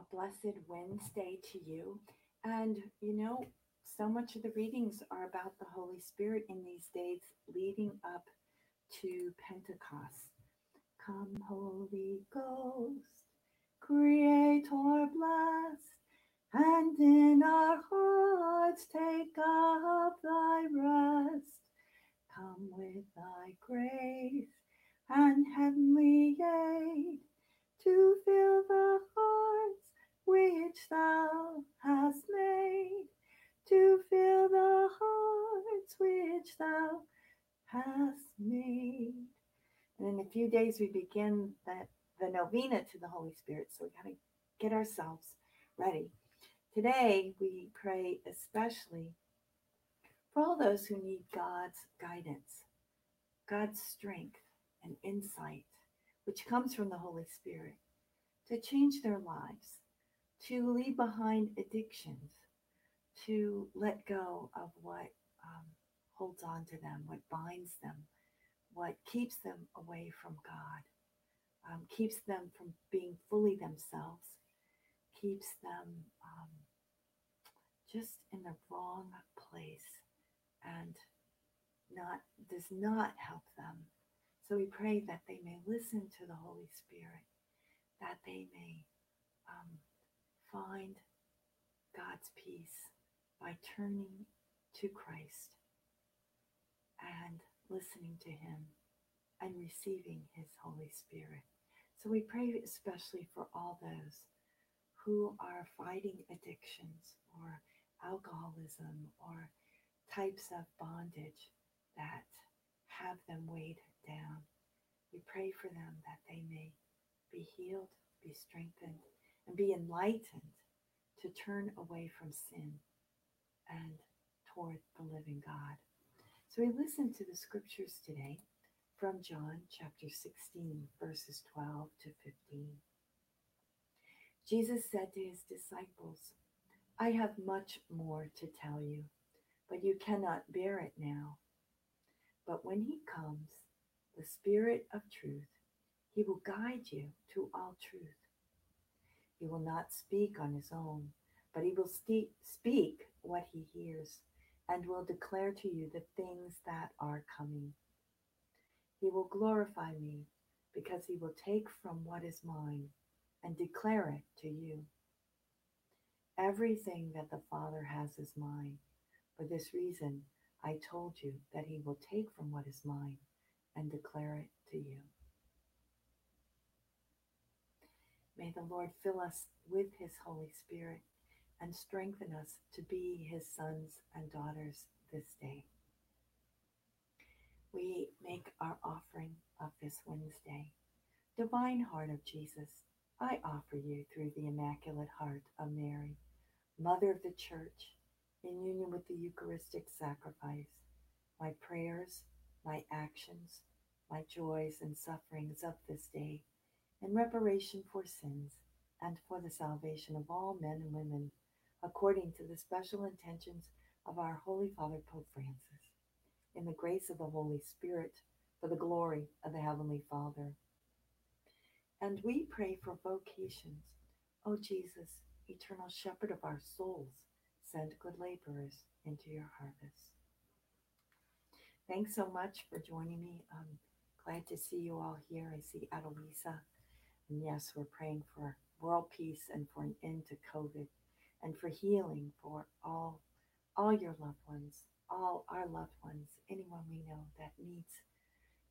a blessed Wednesday to you. And you know, so much of the readings are about the Holy Spirit in these days leading up to Pentecost. Come, Holy Ghost, Creator blessed, and in our hearts take up thy rest. Come with thy grace and heavenly hast made. And in a few days, we begin that the novena to the Holy Spirit. So we got to get ourselves ready. Today, we pray especially for all those who need God's guidance, God's strength and insight, which comes from the Holy Spirit, to change their lives, to leave behind addictions, to let go of what um, holds on to them, what binds them, what keeps them away from God, um, keeps them from being fully themselves, keeps them um, just in the wrong place and not does not help them. So we pray that they may listen to the Holy Spirit, that they may um, find God's peace by turning to Christ listening to Him and receiving His Holy Spirit. So we pray especially for all those who are fighting addictions or alcoholism or types of bondage that have them weighed down. We pray for them that they may be healed, be strengthened, and be enlightened to turn away from sin and toward the living God. So we listen to the scriptures today from John chapter 16, verses 12 to 15. Jesus said to his disciples, I have much more to tell you, but you cannot bear it now. But when he comes, the Spirit of truth, he will guide you to all truth. He will not speak on his own, but he will st- speak what he hears and will declare to you the things that are coming. He will glorify me because he will take from what is mine and declare it to you. Everything that the Father has is mine. For this reason, I told you that he will take from what is mine and declare it to you. May the Lord fill us with his Holy Spirit and strengthen us to be his sons and daughters this day. We make our offering of this Wednesday. Divine Heart of Jesus, I offer you through the Immaculate Heart of Mary, Mother of the Church, in union with the Eucharistic sacrifice, my prayers, my actions, my joys and sufferings of this day, in reparation for sins and for the salvation of all men and women, according to the special intentions of our Holy Father Pope Francis, in the grace of the Holy Spirit, for the glory of the Heavenly Father. And we pray for vocations. O Jesus, eternal shepherd of our souls, send good laborers into your harvest. Thanks so much for joining me. I'm glad to see you all here. I see Adelisa. And yes, we're praying for world peace and for an end to COVID and for healing for all all your loved ones, all our loved ones, anyone we know that needs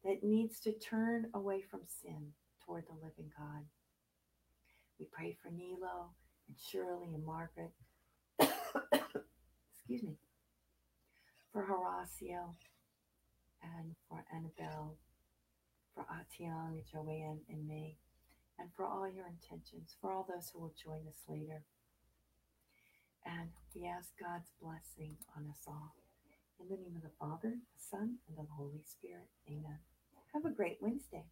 that needs to turn away from sin toward the living God. We pray for Nilo and Shirley and Margaret. Excuse me. For Horacio and for Annabelle, for Atiang, Joanne, and me, and for all your intentions, for all those who will join us later. And we ask God's blessing on us all. In the name of the Father, the Son, and the Holy Spirit. Amen. Have a great Wednesday.